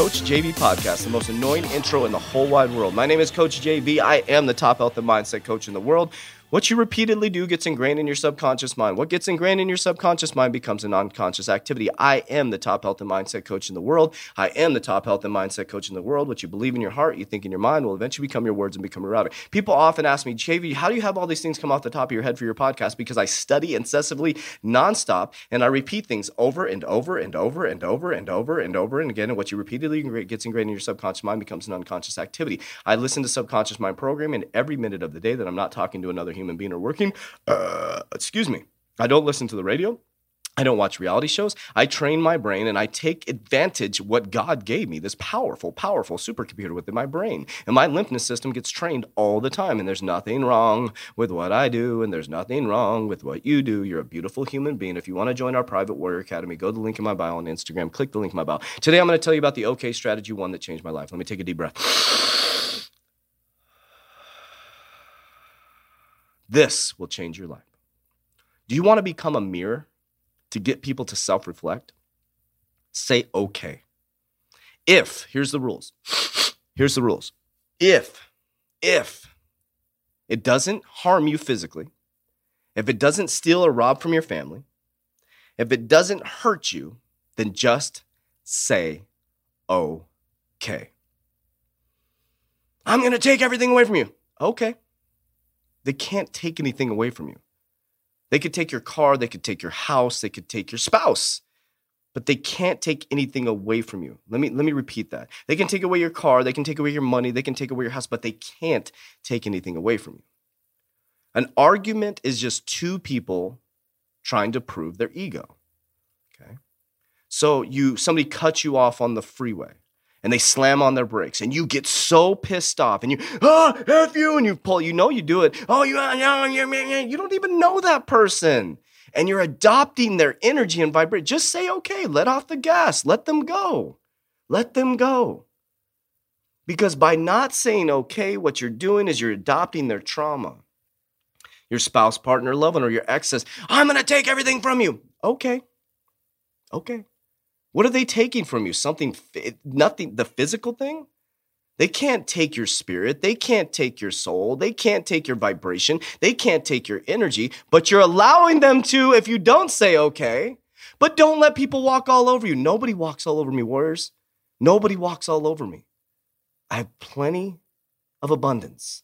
Coach JV podcast, the most annoying intro in the whole wide world. My name is Coach JV. I am the top health and mindset coach in the world. What you repeatedly do gets ingrained in your subconscious mind. What gets ingrained in your subconscious mind becomes an unconscious activity. I am the top health and mindset coach in the world. I am the top health and mindset coach in the world. What you believe in your heart, you think in your mind, will eventually become your words and become your reality. People often ask me, JV, how do you have all these things come off the top of your head for your podcast? Because I study incessantly, nonstop, and I repeat things over and over and over and over and over and over and again. And what you repeatedly gets ingrained in your subconscious mind becomes an unconscious activity. I listen to subconscious mind programming every minute of the day that I'm not talking to another human being are working. Uh, excuse me. I don't listen to the radio. I don't watch reality shows. I train my brain and I take advantage what God gave me, this powerful, powerful supercomputer within my brain. And my lymph system gets trained all the time. And there's nothing wrong with what I do, and there's nothing wrong with what you do. You're a beautiful human being. If you want to join our private warrior academy, go to the link in my bio on Instagram, click the link in my bio. Today I'm going to tell you about the OK strategy one that changed my life. Let me take a deep breath. This will change your life. Do you want to become a mirror to get people to self reflect? Say okay. If, here's the rules. Here's the rules. If, if it doesn't harm you physically, if it doesn't steal or rob from your family, if it doesn't hurt you, then just say okay. I'm going to take everything away from you. Okay. They can't take anything away from you. They could take your car, they could take your house, they could take your spouse, but they can't take anything away from you. Let me let me repeat that. They can take away your car, they can take away your money, they can take away your house, but they can't take anything away from you. An argument is just two people trying to prove their ego. Okay? So you somebody cuts you off on the freeway and they slam on their brakes and you get so pissed off and you ah f you and you pull you know you do it. Oh you you don't even know that person. And you're adopting their energy and vibration just say okay let off the gas. Let them go. Let them go. Because by not saying okay what you're doing is you're adopting their trauma. Your spouse partner loved one or your ex says i'm going to take everything from you. Okay. Okay what are they taking from you? Something, nothing, the physical thing? They can't take your spirit. They can't take your soul. They can't take your vibration. They can't take your energy, but you're allowing them to if you don't say okay. But don't let people walk all over you. Nobody walks all over me, warriors. Nobody walks all over me. I have plenty of abundance.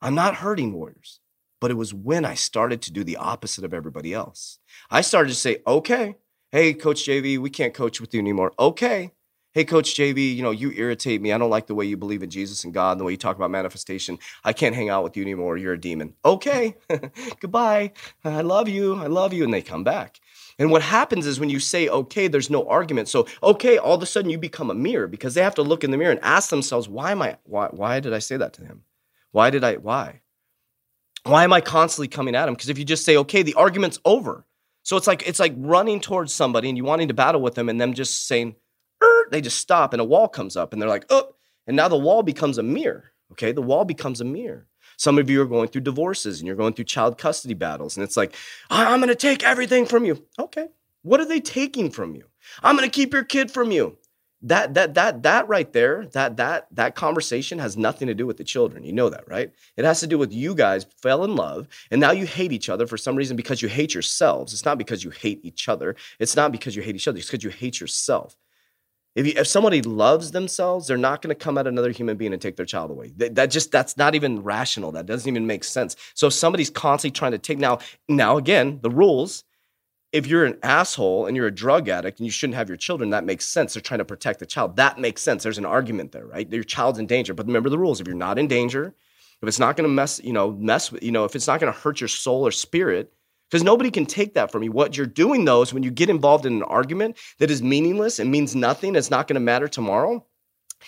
I'm not hurting warriors, but it was when I started to do the opposite of everybody else. I started to say, okay, Hey, Coach JV, we can't coach with you anymore. Okay. Hey, Coach JV, you know, you irritate me. I don't like the way you believe in Jesus and God and the way you talk about manifestation. I can't hang out with you anymore. You're a demon. Okay. Goodbye. I love you. I love you. And they come back. And what happens is when you say okay, there's no argument. So okay, all of a sudden you become a mirror because they have to look in the mirror and ask themselves, why am I why why did I say that to him? Why did I why? Why am I constantly coming at him? Because if you just say okay, the argument's over. So it's like it's like running towards somebody and you wanting to battle with them and them just saying, er, they just stop and a wall comes up and they're like, oh, and now the wall becomes a mirror. Okay, the wall becomes a mirror. Some of you are going through divorces and you're going through child custody battles, and it's like, I'm gonna take everything from you. Okay, what are they taking from you? I'm gonna keep your kid from you that that that that right there that that that conversation has nothing to do with the children. You know that right? It has to do with you guys fell in love and now you hate each other for some reason because you hate yourselves. It's not because you hate each other. It's not because you hate each other. It's because you hate yourself. If, you, if somebody loves themselves they're not going to come at another human being and take their child away. That, that just that's not even rational. That doesn't even make sense. So if somebody's constantly trying to take now now again the rules if you're an asshole and you're a drug addict and you shouldn't have your children, that makes sense. They're trying to protect the child. That makes sense. There's an argument there, right? Your child's in danger. But remember the rules. If you're not in danger, if it's not going to mess, you know, mess with, you know, if it's not going to hurt your soul or spirit, because nobody can take that from you. What you're doing though is when you get involved in an argument that is meaningless and means nothing, it's not going to matter tomorrow,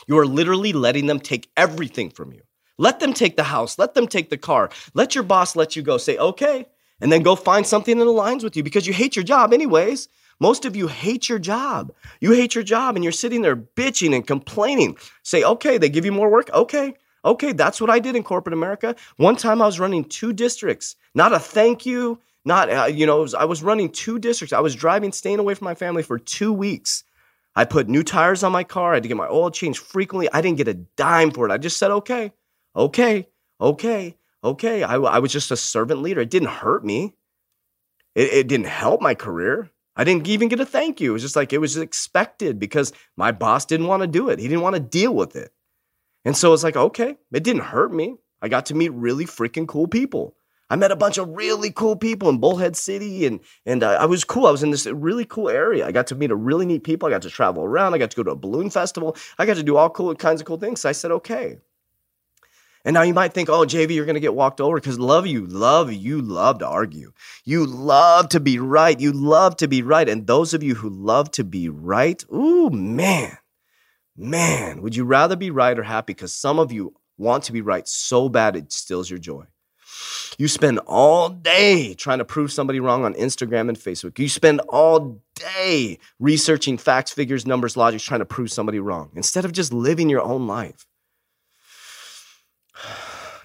you are literally letting them take everything from you. Let them take the house. Let them take the car. Let your boss let you go. Say, okay. And then go find something that aligns with you because you hate your job, anyways. Most of you hate your job. You hate your job and you're sitting there bitching and complaining. Say, okay, they give you more work. Okay. Okay, that's what I did in corporate America. One time I was running two districts, not a thank you, not, uh, you know, was, I was running two districts. I was driving, staying away from my family for two weeks. I put new tires on my car. I had to get my oil changed frequently. I didn't get a dime for it. I just said, okay, okay, okay, okay. I, I was just a servant leader. It didn't hurt me, it, it didn't help my career. I didn't even get a thank you. It was just like it was expected because my boss didn't want to do it. He didn't want to deal with it. And so it's like, okay, it didn't hurt me. I got to meet really freaking cool people. I met a bunch of really cool people in Bullhead City, and and uh, I was cool. I was in this really cool area. I got to meet a really neat people. I got to travel around. I got to go to a balloon festival. I got to do all cool kinds of cool things. So I said, okay. And now you might think, oh, JV, you're going to get walked over because love you, love you, love to argue. You love to be right. You love to be right. And those of you who love to be right, ooh, man, man, would you rather be right or happy? Because some of you want to be right so bad it steals your joy. You spend all day trying to prove somebody wrong on Instagram and Facebook. You spend all day researching facts, figures, numbers, logic, trying to prove somebody wrong instead of just living your own life.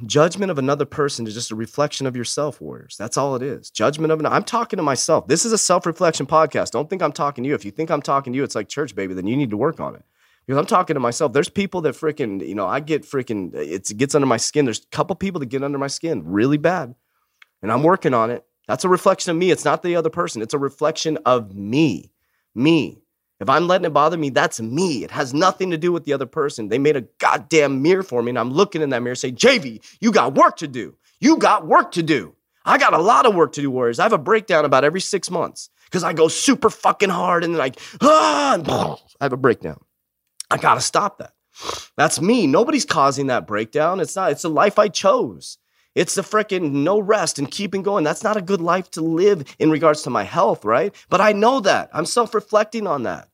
Judgment of another person is just a reflection of yourself, warriors. That's all it is. Judgment of an I'm talking to myself. This is a self-reflection podcast. Don't think I'm talking to you. If you think I'm talking to you, it's like church, baby, then you need to work on it. Because I'm talking to myself. There's people that freaking, you know, I get freaking, it gets under my skin. There's a couple people that get under my skin really bad. And I'm working on it. That's a reflection of me. It's not the other person. It's a reflection of me. Me. If I'm letting it bother me, that's me. It has nothing to do with the other person. They made a goddamn mirror for me, and I'm looking in that mirror saying, JV, you got work to do. You got work to do. I got a lot of work to do, Warriors. I have a breakdown about every six months because I go super fucking hard and then I, ah, and I have a breakdown. I got to stop that. That's me. Nobody's causing that breakdown. It's not, it's a life I chose. It's the freaking no rest and keeping going. That's not a good life to live in regards to my health, right? But I know that. I'm self reflecting on that.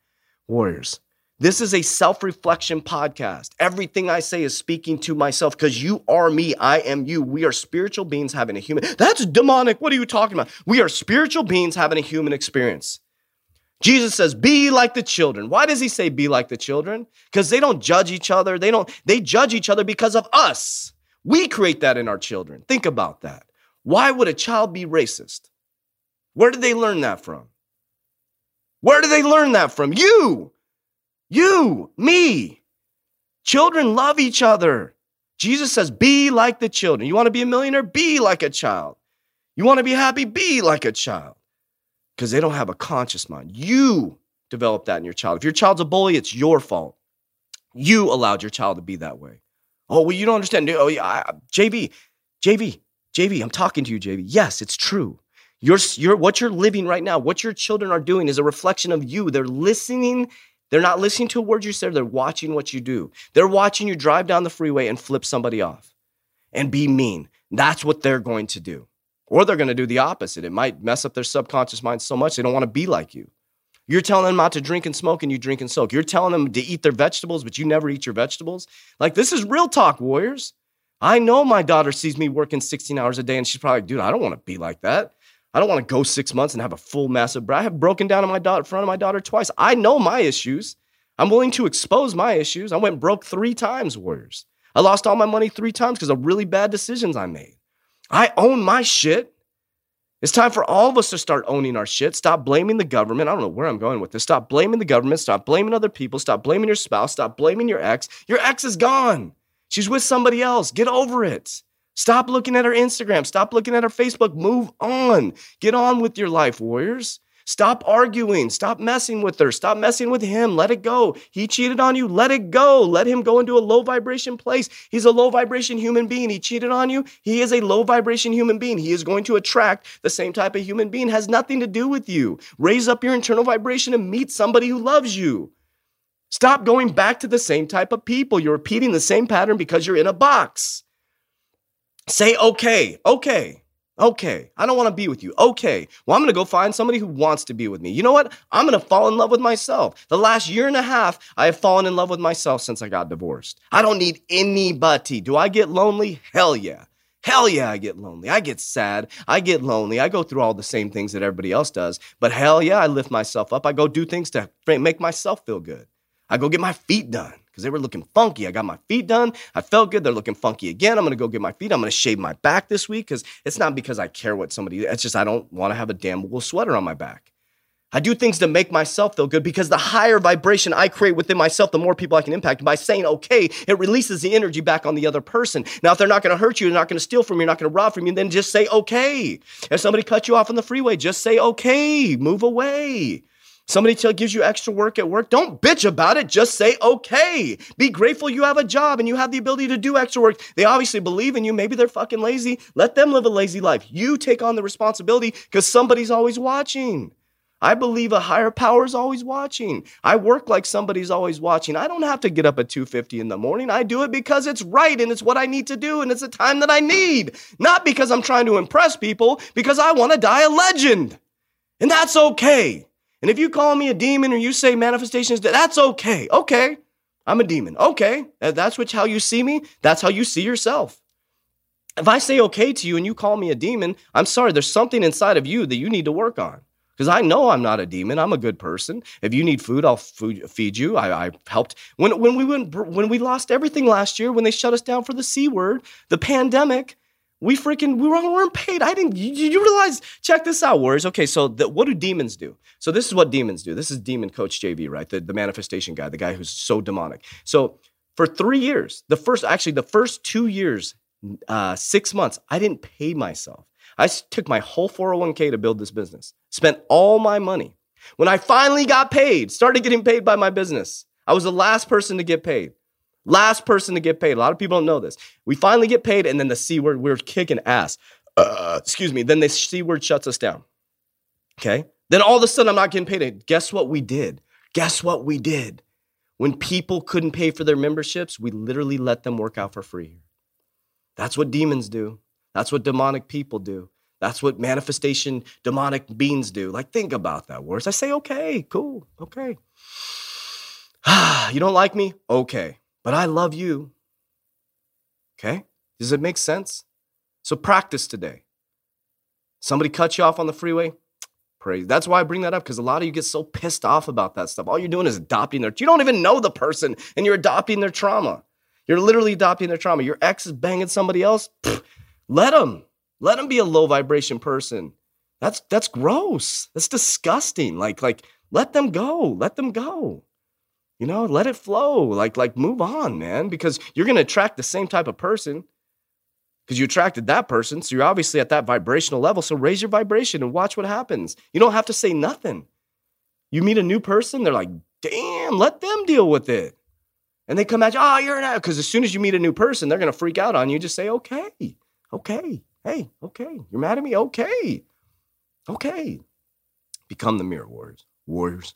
Warriors, this is a self reflection podcast. Everything I say is speaking to myself because you are me. I am you. We are spiritual beings having a human. That's demonic. What are you talking about? We are spiritual beings having a human experience. Jesus says, be like the children. Why does he say be like the children? Because they don't judge each other. They don't, they judge each other because of us. We create that in our children. Think about that. Why would a child be racist? Where did they learn that from? Where do they learn that from? You, you, me. Children love each other. Jesus says, be like the children. You want to be a millionaire? Be like a child. You want to be happy? Be like a child because they don't have a conscious mind. You develop that in your child. If your child's a bully, it's your fault. You allowed your child to be that way. Oh, well, you don't understand. Oh, yeah, I, JV, JV, JV, I'm talking to you, JV. Yes, it's true. You're, what you're living right now, what your children are doing is a reflection of you. They're listening. They're not listening to a word you say. They're watching what you do. They're watching you drive down the freeway and flip somebody off and be mean. That's what they're going to do. Or they're going to do the opposite. It might mess up their subconscious mind so much they don't want to be like you. You're telling them not to drink and smoke and you drink and soak. You're telling them to eat their vegetables, but you never eat your vegetables. Like, this is real talk, warriors. I know my daughter sees me working 16 hours a day and she's probably, dude, I don't want to be like that. I don't want to go six months and have a full massive break. I have broken down in my daughter, front of my daughter twice. I know my issues. I'm willing to expose my issues. I went broke three times, warriors. I lost all my money three times because of really bad decisions I made. I own my shit. It's time for all of us to start owning our shit. Stop blaming the government. I don't know where I'm going with this. Stop blaming the government. Stop blaming other people. Stop blaming your spouse. Stop blaming your ex. Your ex is gone. She's with somebody else. Get over it. Stop looking at her Instagram. Stop looking at her Facebook. Move on. Get on with your life, warriors. Stop arguing. Stop messing with her. Stop messing with him. Let it go. He cheated on you. Let it go. Let him go into a low vibration place. He's a low vibration human being. He cheated on you. He is a low vibration human being. He is going to attract the same type of human being. Has nothing to do with you. Raise up your internal vibration and meet somebody who loves you. Stop going back to the same type of people. You're repeating the same pattern because you're in a box. Say, okay, okay. Okay. I don't want to be with you. Okay. Well, I'm to go find somebody who wants to be with me. You know what? I'm to fall in love with myself. The last year and a half, I have fallen in love with myself since I got divorced. I don't need anybody. Do I get lonely? Hell yeah. Hell yeah, I get lonely. I get sad. I get lonely. I go through all the same things that everybody else does. But hell yeah, I lift myself up. I go do things to make myself feel good. I go get my feet done because they were looking funky. I got my feet done. I felt good. They're looking funky again. I'm gonna go get my feet. I'm gonna shave my back this week because it's not because I care what somebody. It's just I don't want to have a damn wool sweater on my back. I do things to make myself feel good because the higher vibration I create within myself, the more people I can impact. By saying okay, it releases the energy back on the other person. Now, if they're not going to hurt you, they're not going to steal from you, they're not going to rob from you, then just say okay. If somebody cuts you off on the freeway, just say okay, move away. Somebody tell, gives you extra work at work, don't bitch about it. Just say, okay. Be grateful you have a job and you have the ability to do extra work. They obviously believe in you. Maybe they're fucking lazy. Let them live a lazy life. You take on the responsibility because somebody's always watching. I believe a higher power is always watching. I work like somebody's always watching. I don't have to get up at 2:50 in the morning. I do it because it's right and it's what I need to do and it's the time that I need. Not because I'm trying to impress people, because I want to die a legend. And that's okay. And if you call me a demon or you say manifestations, that that's okay. Okay. I'm a demon. Okay. That's which how you see me. That's how you see yourself. If I say okay to you and you call me a demon, I'm sorry, there's something inside of you that you need to work on. Because I know I'm not a demon. I'm a good person. If you need food, I'll food, feed you. I, I, helped when when we went when we lost everything last year when they shut us down for the c word, the pandemic. We freaking we weren't paid. I didn't. You, you realize? Check this out, Warriors. Okay, so the, what do demons do? So this is what demons do. This is Demon Coach JV, right? The the manifestation guy, the guy who's so demonic. So for three years, the first actually the first two years, uh, six months, I didn't pay myself. I took my whole 401k to build this business, spent all my money. When I finally got paid, started getting paid by my business, I was the last person to get paid. Last person to get paid. A lot of people don't know this. We finally get paid, and then the C word, we're kicking ass. Uh, excuse me. Then the C word shuts us down. Okay. Then all of a sudden, I'm not getting paid. And Guess what we did? Guess what we did? When people couldn't pay for their memberships, we literally let them work out for free. That's what demons do. That's what demonic people do. That's what manifestation demonic beings do. Like, think about that, words. I say, okay, cool, okay. you don't like me? Okay. But I love you. Okay? Does it make sense? So practice today. Somebody cut you off on the freeway? Praise. That's why I bring that up because a lot of you get so pissed off about that stuff. All you're doing is adopting their, you don't even know the person and you're adopting their trauma. You're literally adopting their trauma. Your ex is banging somebody else. Pfft, let them. Let them be a low vibration person. That's that's gross. That's disgusting. Like like let them go. Let them go. You know, let it flow. Like like move on, man, because you're to attract the same type of person because you attracted that person. So you're obviously at that vibrational level. So raise your vibration and watch what happens. You don't have to say nothing. You meet a new person, they're like, damn, let them deal with it. And they come at you, oh, you're an Because as soon as you meet a new person, they're going to freak out on you. Just say, okay, okay, hey, okay. You're mad at me? Okay, okay. Become the mirror warriors. Warriors.